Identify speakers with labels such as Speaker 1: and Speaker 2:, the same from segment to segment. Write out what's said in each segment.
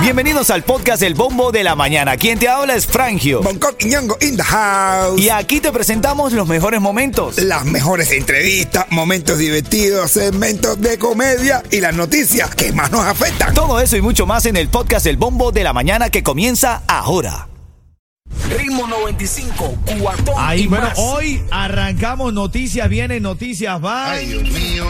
Speaker 1: Bienvenidos al podcast El Bombo de la Mañana. Quien te habla es Frangio.
Speaker 2: Bangkok y Ñongo in the house.
Speaker 1: Y aquí te presentamos los mejores momentos.
Speaker 2: Las mejores entrevistas, momentos divertidos, segmentos de comedia y las noticias que más nos afectan.
Speaker 1: Todo eso y mucho más en el podcast El Bombo de la Mañana que comienza ahora.
Speaker 3: Ritmo 95, cuatón
Speaker 4: Ahí,
Speaker 3: y
Speaker 4: bueno,
Speaker 3: más.
Speaker 4: hoy arrancamos noticias, vienen noticias, van.
Speaker 2: Ay, Dios mío.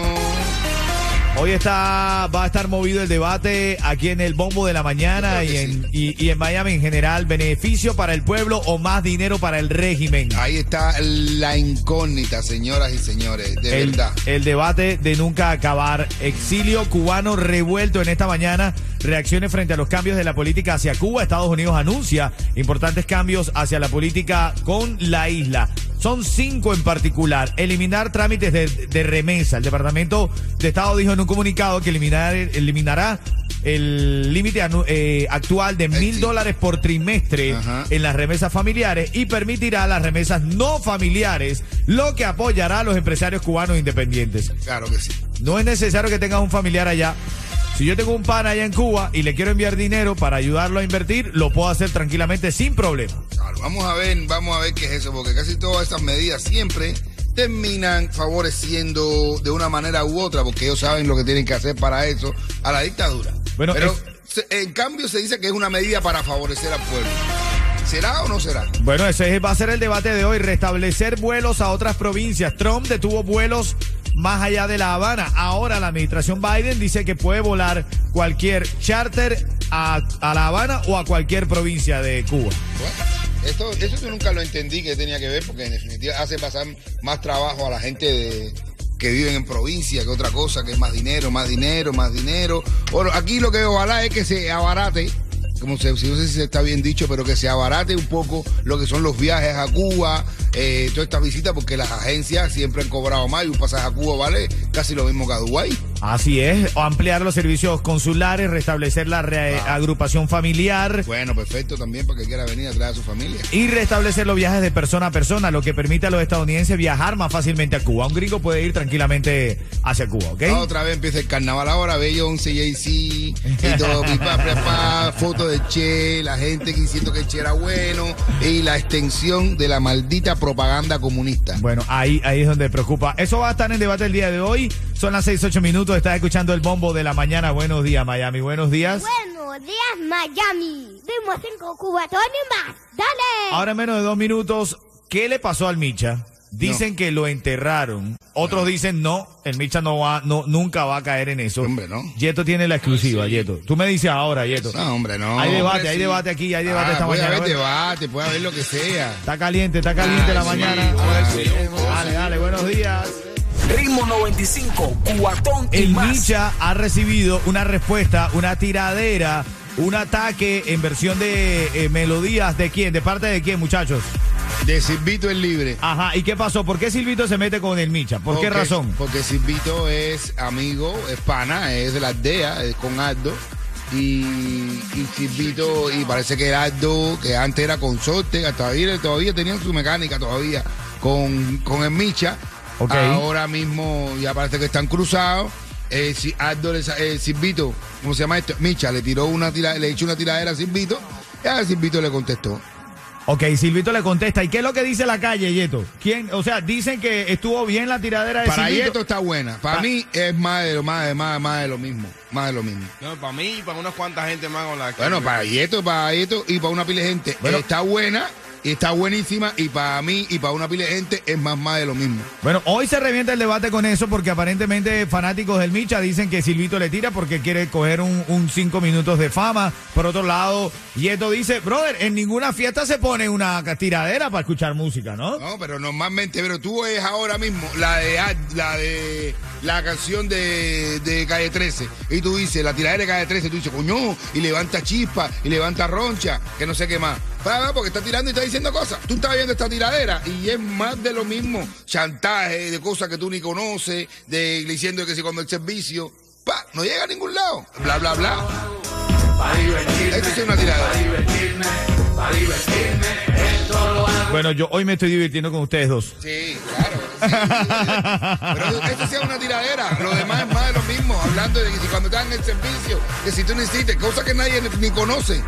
Speaker 4: Hoy está, va a estar movido el debate aquí en el Bombo de la Mañana y en, y, y en Miami en general. ¿Beneficio para el pueblo o más dinero para el régimen?
Speaker 2: Ahí está la incógnita, señoras y señores, de
Speaker 4: el,
Speaker 2: verdad.
Speaker 4: el debate de nunca acabar. Exilio cubano revuelto en esta mañana. Reacciones frente a los cambios de la política hacia Cuba. Estados Unidos anuncia importantes cambios hacia la política con la isla. Son cinco en particular. Eliminar trámites de, de remesa. El Departamento de Estado dijo en un comunicado que eliminar, eliminará el límite eh, actual de mil dólares por trimestre
Speaker 2: Ajá.
Speaker 4: en las remesas familiares y permitirá las remesas no familiares, lo que apoyará a los empresarios cubanos independientes.
Speaker 2: Claro que sí.
Speaker 4: No es necesario que tengas un familiar allá. Si yo tengo un pan allá en Cuba y le quiero enviar dinero para ayudarlo a invertir, lo puedo hacer tranquilamente sin problema.
Speaker 2: Claro, vamos a ver, vamos a ver qué es eso, porque casi todas estas medidas siempre terminan favoreciendo de una manera u otra, porque ellos saben lo que tienen que hacer para eso, a la dictadura.
Speaker 4: Bueno,
Speaker 2: Pero
Speaker 4: es-
Speaker 2: en cambio se dice que es una medida para favorecer al pueblo. ¿Será o no será?
Speaker 4: Bueno, ese va a ser el debate de hoy, restablecer vuelos a otras provincias. Trump detuvo vuelos más allá de La Habana. Ahora la administración Biden dice que puede volar cualquier charter a, a La Habana o a cualquier provincia de Cuba.
Speaker 2: Esto, eso yo nunca lo entendí que tenía que ver, porque en definitiva hace pasar más trabajo a la gente de- que viven en provincia que otra cosa, que es más dinero, más dinero, más dinero. Bueno, aquí lo que ojalá es que se abarate, como se, no sé si está bien dicho, pero que se abarate un poco lo que son los viajes a Cuba, eh, todas estas visitas, porque las agencias siempre han cobrado más y un pasaje a Cuba vale casi lo mismo que a Dubái.
Speaker 4: Así es, o ampliar los servicios consulares, restablecer la reagrupación familiar.
Speaker 2: Bueno, perfecto también para que quiera venir a traer a su familia.
Speaker 4: Y restablecer los viajes de persona a persona, lo que permite a los estadounidenses viajar más fácilmente a Cuba. Un gringo puede ir tranquilamente hacia Cuba, ¿ok?
Speaker 2: Ah, Otra vez empieza el carnaval ahora, Beyoncé, Jay-Z y todo, pipa, prepa, foto de Che, la gente que diciendo que Che era bueno y la extensión de la maldita propaganda comunista.
Speaker 4: Bueno, ahí, ahí es donde preocupa. Eso va a estar en debate el día de hoy. Son las 6, 8 minutos. Estás escuchando el bombo de la mañana. Buenos días, Miami. Buenos días.
Speaker 5: Buenos días, Miami. Dimos cinco cubatones más. Dale.
Speaker 4: Ahora en menos de dos minutos, ¿qué le pasó al Micha? Dicen que lo enterraron. Otros dicen no, el Micha no va, no, nunca va a caer en eso.
Speaker 2: Hombre, no.
Speaker 4: Yeto tiene la exclusiva, Yeto. Tú me dices ahora, Yeto.
Speaker 2: No, hombre, no.
Speaker 4: Hay debate,
Speaker 2: hombre,
Speaker 4: hay
Speaker 2: sí.
Speaker 4: debate aquí, hay debate
Speaker 2: Ah,
Speaker 4: esta
Speaker 2: puede
Speaker 4: mañana.
Speaker 2: haber
Speaker 4: Bueno,
Speaker 2: debate, puede haber lo que sea.
Speaker 4: Está caliente, está caliente la
Speaker 2: sí,
Speaker 4: mañana.
Speaker 2: puede.
Speaker 4: Dale, dale, buenos días.
Speaker 3: Ritmo 95, cuatón y
Speaker 4: El
Speaker 3: más.
Speaker 4: Micha ha recibido una respuesta, una tiradera, un ataque en versión de eh, melodías. ¿De quién? ¿De parte de quién, muchachos?
Speaker 2: De Silvito es libre.
Speaker 4: Ajá, ¿y qué pasó? ¿Por qué Silvito se mete con el Micha? ¿Por qué razón?
Speaker 2: Porque Silvito es amigo, es pana, es de la aldea, es con Aldo. Y, y Silvito, y parece que Aldo, que antes era consorte, que todavía, todavía tenían su mecánica todavía con, con el Micha.
Speaker 4: Ok.
Speaker 2: Ahora mismo ya parece que están cruzados. Eh, si Aldo, eh, Silvito, ¿cómo se llama esto? Micha le tiró una tira, le echó una tiradera a Silvito. Y a Silvito le contestó.
Speaker 4: Ok, Silvito le contesta. ¿Y qué es lo que dice la calle, Yeto? ¿Quién? O sea, dicen que estuvo bien la tiradera de
Speaker 2: Para
Speaker 4: Silvito.
Speaker 2: Yeto está buena. Para
Speaker 4: Pa-
Speaker 2: mí es más de lo más, de- más, más de lo mismo. Más de lo mismo.
Speaker 6: No, para mí y para unas cuantas gente más con la que.
Speaker 2: Bueno, para Yeto, para Yeto y para una pila de gente
Speaker 4: Bueno.
Speaker 2: está buena y está buenísima y para mí y para una pila de gente es más más de lo mismo.
Speaker 4: Bueno, hoy se revienta el debate con eso porque aparentemente fanáticos del Micha dicen que Silvito le tira porque quiere coger un, un cinco minutos de fama. Por otro lado, Yeto dice, brother, en ninguna fiesta se pone una tiradera para escuchar música, ¿no?
Speaker 2: No, pero normalmente, pero tú ves ahora mismo la de la de la canción de, de Calle 13 y tú dices la tiradera de Calle 13, tú dices, coño, y levanta chispa y levanta roncha, que no sé qué más. Para, porque está tirando y está diciendo cosas. Tú estás viendo esta tiradera y es más de lo mismo. Chantaje de cosas que tú ni conoces, de diciendo que si cuando el servicio, pa, no llega a ningún lado. Bla, bla, bla. Esto es una tiradera.
Speaker 4: Bueno, yo hoy me estoy divirtiendo con ustedes dos.
Speaker 2: Sí, claro. Pero eso sí es una tiradera. Lo demás es más de lo mismo. Hablando de que si cuando están en el servicio, que si tú no hiciste, cosa que nadie ni conoce.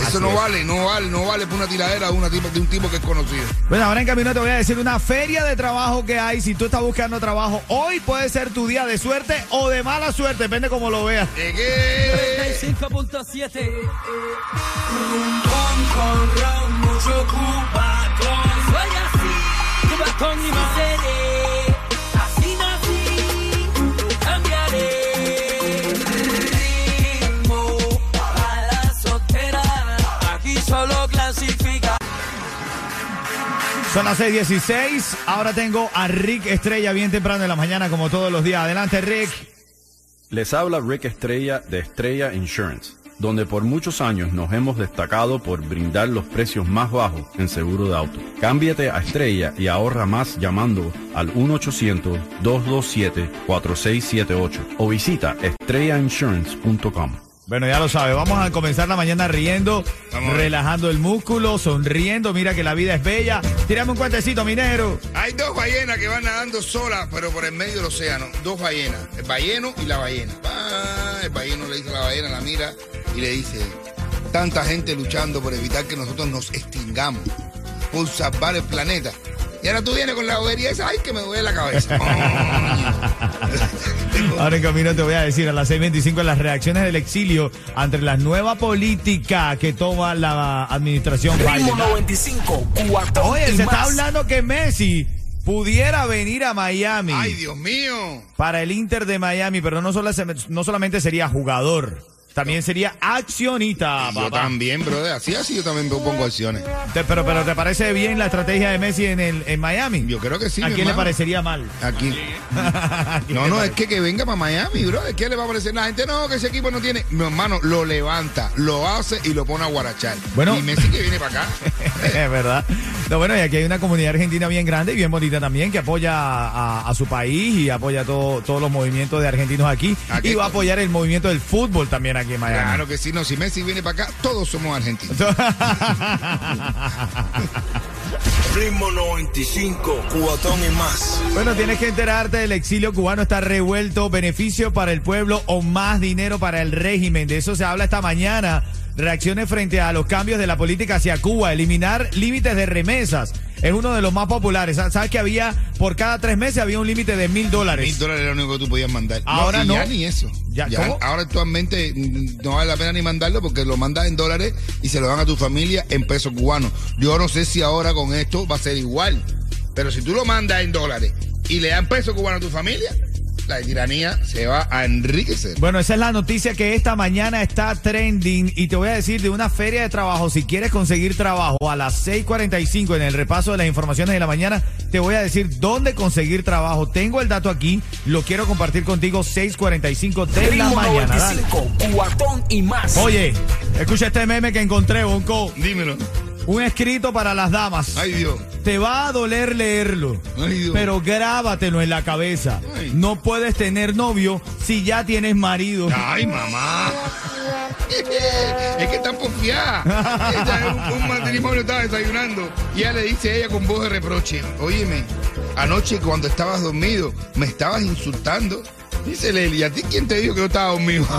Speaker 2: Eso no vale, no vale, no vale por una tiradera de, una tipo, de un tipo que es conocido.
Speaker 4: Bueno, ahora en camino te voy a decir una feria de trabajo que hay. Si tú estás buscando trabajo, hoy puede ser tu día de suerte o de mala suerte, depende cómo lo veas.
Speaker 2: ¿De qué?
Speaker 3: 95.7 Con, con, ron, mucho cubatón Soy así, cubatón y más seré
Speaker 4: Son las 6:16. Ahora tengo a Rick Estrella bien temprano en la mañana, como todos los días. Adelante, Rick.
Speaker 7: Les habla Rick Estrella de Estrella Insurance, donde por muchos años nos hemos destacado por brindar los precios más bajos en seguro de auto. Cámbiate a Estrella y ahorra más llamando al 1-800-227-4678 o visita estrellainsurance.com.
Speaker 4: Bueno, ya lo sabe, vamos a comenzar la mañana riendo, relajando el músculo, sonriendo. Mira que la vida es bella. Tírame un cuentecito, minero.
Speaker 2: Hay dos ballenas que van nadando solas, pero por el medio del océano. Dos ballenas, el balleno y la ballena. Ah, el balleno le dice a la ballena, la mira y le dice, tanta gente luchando por evitar que nosotros nos extingamos, por salvar el planeta. Y ahora tú vienes con la bobería esa, ay, que me duele la cabeza.
Speaker 4: Ahora en camino te voy a decir a las 6.25 las reacciones del exilio ante la nueva política que toma la administración
Speaker 3: Ritmo
Speaker 4: Biden.
Speaker 3: 95, cuatón
Speaker 4: Oye,
Speaker 3: y
Speaker 4: se está hablando que Messi pudiera venir a Miami
Speaker 2: ay, Dios mío.
Speaker 4: para el Inter de Miami, pero no, solo, no solamente sería jugador, también sería accionista.
Speaker 2: Yo también, brother. Así, así yo también pongo acciones.
Speaker 4: Te- pero, pero ¿te parece bien la estrategia de Messi en, el, en Miami?
Speaker 2: Yo creo que sí.
Speaker 4: ¿A
Speaker 2: mi
Speaker 4: quién le
Speaker 2: hermano.
Speaker 4: parecería mal?
Speaker 2: Aquí.
Speaker 4: ¿A quién
Speaker 2: No,
Speaker 4: le
Speaker 2: no, es
Speaker 4: parece?
Speaker 2: que que venga para Miami, bro. ¿Qué le va a parecer? La gente no, que ese equipo no tiene. Mi hermano lo levanta, lo hace y lo pone a guarachar.
Speaker 4: Bueno.
Speaker 2: Y Messi que viene para acá.
Speaker 4: Es verdad. No, bueno, y aquí hay una comunidad argentina bien grande y bien bonita también que apoya a, a su país y apoya todo, todos los movimientos de argentinos aquí.
Speaker 2: Aquí
Speaker 4: y va a apoyar el movimiento del fútbol también aquí en Miami.
Speaker 2: Claro que sí, no. Si Messi viene para acá, todos somos argentinos.
Speaker 3: Ritmo 95, cuatón y más.
Speaker 4: Bueno, tienes que enterarte, el exilio cubano está revuelto, beneficio para el pueblo o más dinero para el régimen. De eso se habla esta mañana. Reacciones frente a los cambios de la política hacia Cuba, eliminar límites de remesas. Es uno de los más populares. ¿Sabes que había, por cada tres meses había un límite de mil dólares?
Speaker 2: Mil dólares era lo único que tú podías mandar.
Speaker 4: Ahora
Speaker 2: y
Speaker 4: no.
Speaker 2: Ya ni eso.
Speaker 4: Ya, ¿cómo?
Speaker 2: ahora actualmente mm, no vale la pena ni mandarlo porque lo mandas en dólares y se lo dan a tu familia en pesos cubanos. Yo no sé si ahora con esto va a ser igual. Pero si tú lo mandas en dólares y le dan pesos cubanos a tu familia, la tiranía se va a enriquecer.
Speaker 4: Bueno, esa es la noticia que esta mañana está trending y te voy a decir de una feria de trabajo. Si quieres conseguir trabajo a las 6:45 en el repaso de las informaciones de la mañana, te voy a decir dónde conseguir trabajo. Tengo el dato aquí, lo quiero compartir contigo 6:45 de la mañana. Dale.
Speaker 3: 95, cuatón y más.
Speaker 4: Oye, escucha este meme que encontré, Bonco.
Speaker 2: Dímelo.
Speaker 4: Un escrito para las damas.
Speaker 2: Ay Dios.
Speaker 4: Te va a doler leerlo,
Speaker 2: Ay, Dios.
Speaker 4: pero grábatelo en la cabeza.
Speaker 2: Ay.
Speaker 4: No puedes tener novio si ya tienes marido.
Speaker 2: Ay, mamá. Es que están porfiadas. Ella, un, un matrimonio estaba desayunando y ella le dice a ella con voz de reproche, óyeme, anoche cuando estabas dormido me estabas insultando. Dice Leli, ¿a ti quién te dijo que yo estaba dormido?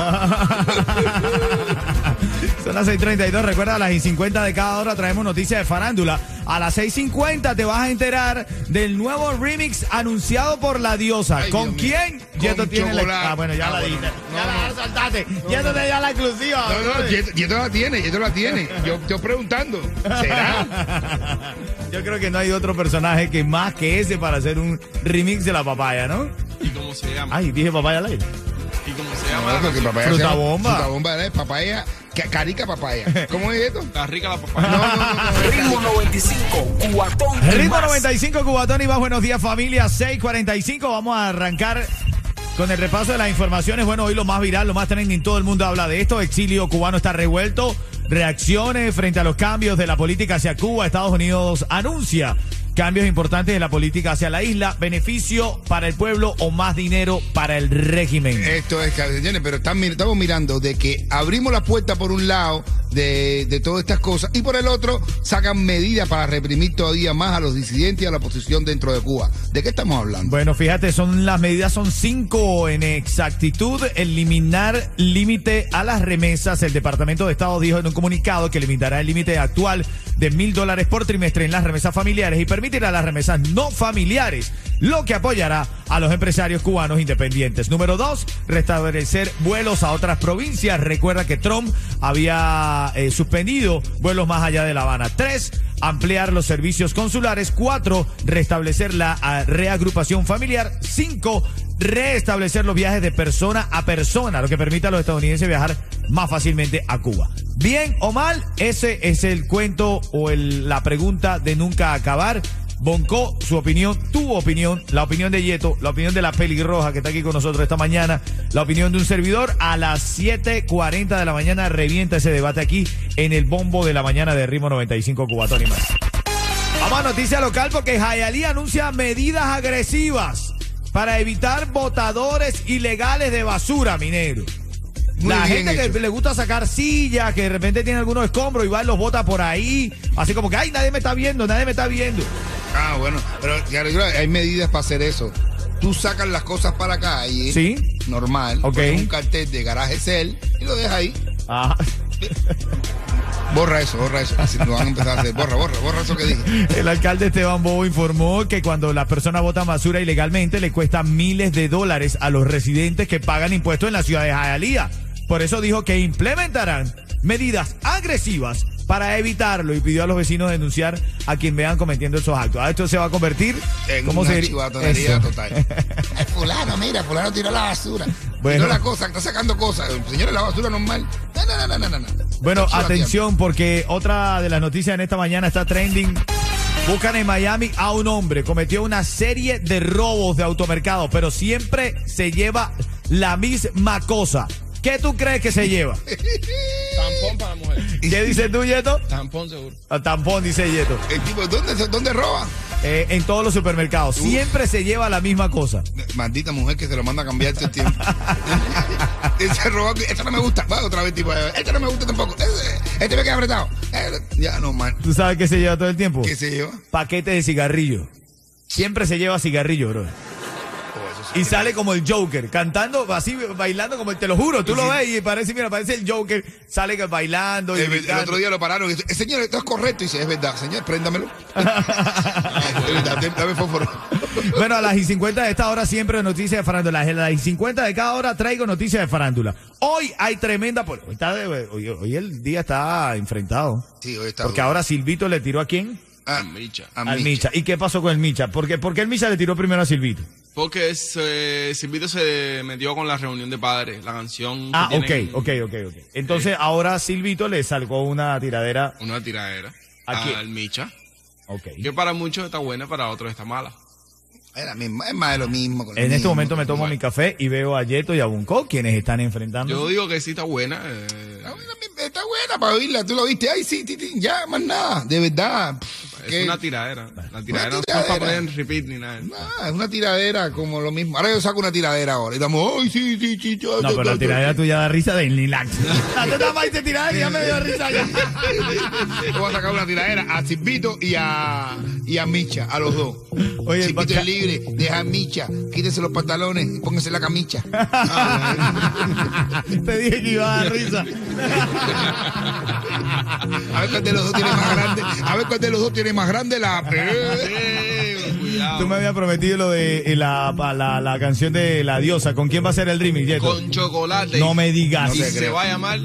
Speaker 4: Son las 6:32. Recuerda, a las 50 de cada hora traemos noticias de farándula. A las 6:50 te vas a enterar del nuevo remix anunciado por la diosa.
Speaker 2: Ay,
Speaker 4: ¿Con
Speaker 2: Dios
Speaker 4: quién? Yeto tiene la. Ah, bueno, ya
Speaker 2: Ah,
Speaker 4: la
Speaker 2: bueno.
Speaker 4: diste.
Speaker 2: No,
Speaker 4: ya
Speaker 2: no.
Speaker 4: la saltaste. Yeto te dio la exclusiva.
Speaker 2: No, no. Yeto, Yeto la tiene, Yeto la tiene. Yo estoy preguntando, ¿será?
Speaker 4: Yo creo que no hay otro personaje que más que ese para hacer un remix de la papaya, ¿no?
Speaker 6: ¿Y cómo se llama?
Speaker 4: Ay, dije papaya al aire.
Speaker 6: ¿Y cómo se llama?
Speaker 2: No, porque papaya
Speaker 4: Fruta
Speaker 2: se llama-
Speaker 4: bomba.
Speaker 2: Fruta bomba, ¿eh? papaya, ca- carica papaya. ¿Cómo es esto?
Speaker 6: Está rica la papaya.
Speaker 2: No, no, no, no.
Speaker 3: Ritmo 95, cuatón y
Speaker 4: Ritmo
Speaker 3: más.
Speaker 4: 95 Cubatón y más buenos días familia 645 vamos a arrancar con el repaso de las informaciones bueno hoy lo más viral lo más trending todo el mundo habla de esto exilio cubano está revuelto reacciones frente a los cambios de la política hacia Cuba Estados Unidos anuncia cambios importantes de la política hacia la isla, beneficio para el pueblo o más dinero para el régimen.
Speaker 2: Esto es, señores, pero estamos mirando de que abrimos la puerta por un lado de, de todas estas cosas y por el otro sacan medidas para reprimir todavía más a los disidentes y a la oposición dentro de Cuba. ¿De qué estamos hablando?
Speaker 4: Bueno, fíjate, son las medidas son cinco en exactitud. Eliminar límite a las remesas. El Departamento de Estado dijo en un comunicado que limitará el límite actual de mil dólares por trimestre en las remesas familiares y permitirá las remesas no familiares, lo que apoyará a los empresarios cubanos independientes. Número dos, restablecer vuelos a otras provincias. Recuerda que Trump había eh, suspendido vuelos más allá de La Habana. Tres, ampliar los servicios consulares. Cuatro, restablecer la ah, reagrupación familiar. Cinco, restablecer los viajes de persona a persona, lo que permite a los estadounidenses viajar más fácilmente a Cuba. Bien o mal, ese es el cuento o el- la pregunta de nunca acabar. Bonco, su opinión, tu opinión, la opinión de Yeto, la opinión de la pelirroja que está aquí con nosotros esta mañana, la opinión de un servidor. A las 7.40 de la mañana revienta ese debate aquí en el bombo de la mañana de Ritmo 95 Cubatón y más. Vamos a noticia local porque Jayalí anuncia medidas agresivas para evitar botadores ilegales de basura, minero.
Speaker 2: Muy
Speaker 4: la gente
Speaker 2: hecho.
Speaker 4: que le gusta sacar sillas, que de repente tiene algunos escombros y va y los bota por ahí, así como que, ay, nadie me está viendo, nadie me está viendo.
Speaker 2: Ah, bueno, pero hay medidas para hacer eso. Tú sacas las cosas para acá y
Speaker 4: Sí.
Speaker 2: normal,
Speaker 4: Ok.
Speaker 2: pones un cartel de garaje cel y lo dejas ahí.
Speaker 4: Ajá.
Speaker 2: Borra eso, borra eso. Así lo van a empezar a hacer. Borra, borra, borra eso que dije.
Speaker 4: El alcalde Esteban Bobo informó que cuando las personas botan basura ilegalmente le cuesta miles de dólares a los residentes que pagan impuestos en la ciudad de Hialeah. Por eso dijo que implementarán medidas agresivas para evitarlo y pidió a los vecinos denunciar a quien vean cometiendo esos actos. A esto se va a convertir
Speaker 2: En
Speaker 4: ¿cómo
Speaker 2: una
Speaker 4: se
Speaker 2: chivatonería total. Fulano, mira, fulano tiró la basura.
Speaker 4: Bueno.
Speaker 2: Tiró la cosa, está sacando cosas. Señores, la basura normal. No, no, no, no, no, no.
Speaker 4: Bueno, atención, porque otra de las noticias en esta mañana está trending. Buscan en Miami a un hombre, cometió una serie de robos de automercado, pero siempre se lleva la misma cosa. ¿Qué tú crees que se lleva?
Speaker 6: Tampón para la mujer.
Speaker 4: ¿Qué dices tú, Yeto?
Speaker 6: Tampón seguro.
Speaker 4: A tampón, dice Yeto.
Speaker 2: El tipo, ¿dónde, dónde roba?
Speaker 4: Eh, en todos los supermercados. Siempre se lleva la misma cosa.
Speaker 2: Maldita mujer que se lo manda a cambiar el tiempo. Ese roba, esto no me gusta. Va otra vez, tipo, esto no me gusta tampoco. Ese- Este me queda apretado. Eh, Ya, no, man.
Speaker 4: ¿Tú sabes qué se lleva todo el tiempo?
Speaker 2: ¿Qué se lleva?
Speaker 4: Paquete de cigarrillo. Siempre se lleva cigarrillo, bro. Y sale como el Joker, cantando, así, bailando como el, te lo juro, tú lo ves y parece, mira, parece el Joker, sale bailando y
Speaker 2: El, otro día lo pararon y dice, "Eh, señor, esto es correcto. Y dice, es verdad, señor, préndamelo. Es verdad, dame- fósforo.
Speaker 4: Bueno, a las y 50 de esta hora siempre noticias de farándula. A las y 50 de cada hora traigo noticias de farándula. Hoy hay tremenda... Hoy, está de- hoy, hoy el día está enfrentado.
Speaker 2: Sí, hoy está
Speaker 4: Porque
Speaker 2: duro.
Speaker 4: ahora Silvito le tiró a quién?
Speaker 6: A Micha.
Speaker 2: a
Speaker 4: Al
Speaker 2: Micha.
Speaker 4: Micha. ¿Y qué pasó con el Micha? ¿Por qué, por qué el Micha le tiró primero a Silvito?
Speaker 6: Porque se, Silvito se metió con la reunión de padres, la canción. que
Speaker 4: Ah, ok,
Speaker 6: tienen
Speaker 4: ok, ok, ok. Entonces ahora Silvito le salgó una tiradera.
Speaker 6: Una tiradera
Speaker 4: ¿A quién?
Speaker 6: al Micha.
Speaker 4: Ok.
Speaker 6: Que para muchos está buena, para otros está mala.
Speaker 2: Es, la misma, es más de lo mismo. con lo
Speaker 4: En este
Speaker 2: mismo,
Speaker 4: momento me tomo mi café y veo a Yeto y a Bunko, quienes están enfrentando.
Speaker 6: Yo digo que sí está buena. eh,
Speaker 2: Está buena, está buena para oírla, tú lo viste, ay, sí, sí, ya, más nada, de verdad.
Speaker 6: es
Speaker 2: que-
Speaker 6: una tiradera. La tiradera no es
Speaker 2: tiradera.
Speaker 6: para poner en repeat ni nada.
Speaker 2: Ah, es una tiradera como lo mismo. Ahora yo saco una tiradera ahora y estamos, ay, sí, sí, sí, sí,
Speaker 4: No, pero la tiradera tuya da risa de Nilax. Ah, tú estabas ahí te tiradera y ya me dio risa ya.
Speaker 2: Yo voy a sacar una tiradera a Silvito y a, y a Micha, a los dos.
Speaker 4: Oye, baca-
Speaker 2: es libre, deja a Micha, quítese los pantalones y póngase la camicha.
Speaker 4: Te dije que iba a dar risa.
Speaker 2: A ver cuál de los dos tiene más grande, a ver cuál de los dos tiene más grande la...
Speaker 6: Eh, cuidado.
Speaker 4: Tú me habías prometido lo de eh, la, la, la canción de la diosa. ¿Con quién va a ser el remix, Yeto?
Speaker 6: Con chocolate.
Speaker 4: No me digas.
Speaker 6: Y
Speaker 2: No te
Speaker 6: se
Speaker 2: creo.
Speaker 6: va a llamar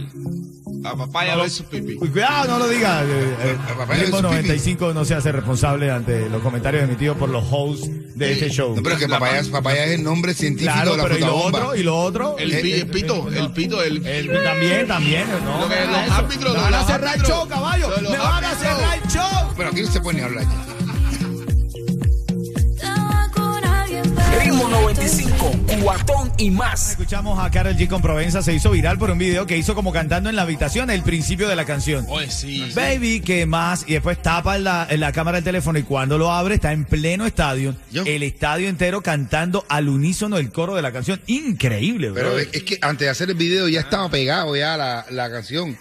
Speaker 6: a papaya versus pipi.
Speaker 4: Uy, Cuidado, no lo digas. Eh, eh,
Speaker 2: Papaya
Speaker 4: Ritmo
Speaker 2: versus
Speaker 4: 95 no se hace responsable ante los comentarios emitidos por los hosts de este show.
Speaker 2: No, pero es que papaya, papaya es el nombre científico
Speaker 4: Claro,
Speaker 2: de la
Speaker 4: pero ¿y lo otro? ¿Y lo otro?
Speaker 6: El, pi- el pito, el pito, el.
Speaker 4: El- también, también. No,
Speaker 6: Lo que
Speaker 4: no,
Speaker 6: los
Speaker 4: eso.
Speaker 6: árbitros,
Speaker 4: Me van a cerrar el show, caballo.
Speaker 6: Lo
Speaker 4: Me van a cerrar el show.
Speaker 2: Pero aquí no se puede ni hablar ya.
Speaker 3: 95, cuatón y más.
Speaker 4: Escuchamos a Karol G con Provenza, se hizo viral por un video que hizo como cantando en la habitación el principio de la canción.
Speaker 6: Oye, sí.
Speaker 4: Baby, ¿qué más? Y después tapa en la, en la cámara del teléfono y cuando lo abre está en pleno estadio.
Speaker 2: Yo.
Speaker 4: El estadio entero cantando al unísono el coro de la canción. Increíble,
Speaker 2: Pero
Speaker 4: bro.
Speaker 2: es, es que antes de hacer el video ya estaba pegado ya la, la canción.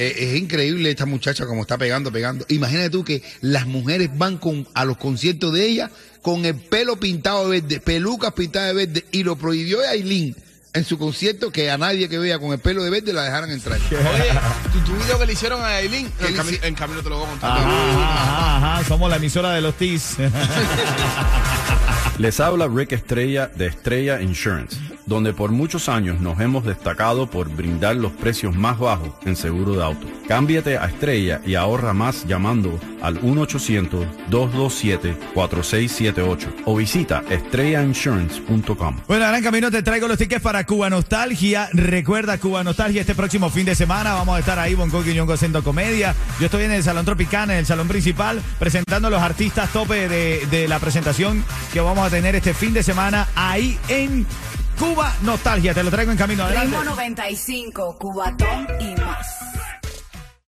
Speaker 2: Eh, es increíble esta muchacha como está pegando, pegando. Imagínate tú que las mujeres van con, a los conciertos de ella con el pelo pintado de verde, pelucas pintadas de verde, y lo prohibió Aileen en su concierto que a nadie que vea con el pelo de verde la dejaran entrar.
Speaker 6: Oye, tu, tu video que le hicieron a Aileen,
Speaker 2: ¿Qué
Speaker 6: en,
Speaker 2: le
Speaker 6: camino,
Speaker 2: hici-
Speaker 6: en camino te lo voy a contar.
Speaker 4: Ajá, ajá, ajá. Somos la emisora de los TIS.
Speaker 7: Les habla Rick Estrella de Estrella Insurance, donde por muchos años nos hemos destacado por brindar los precios más bajos en seguro de auto. Cámbiate a Estrella y ahorra más llamando al 1-800-227-4678 o visita estrellainsurance.com.
Speaker 4: Bueno, ahora en camino te traigo los tickets para Cuba Nostalgia. Recuerda Cuba Nostalgia este próximo fin de semana. Vamos a estar ahí, Bonco Quiñongo haciendo comedia. Yo estoy en el Salón Tropicana, en el Salón Principal, presentando a los artistas tope de la presentación que vamos a tener este fin de semana ahí en Cuba Nostalgia. Te lo traigo en camino. Adelante.
Speaker 8: Ritmo 95, Cubatón y más.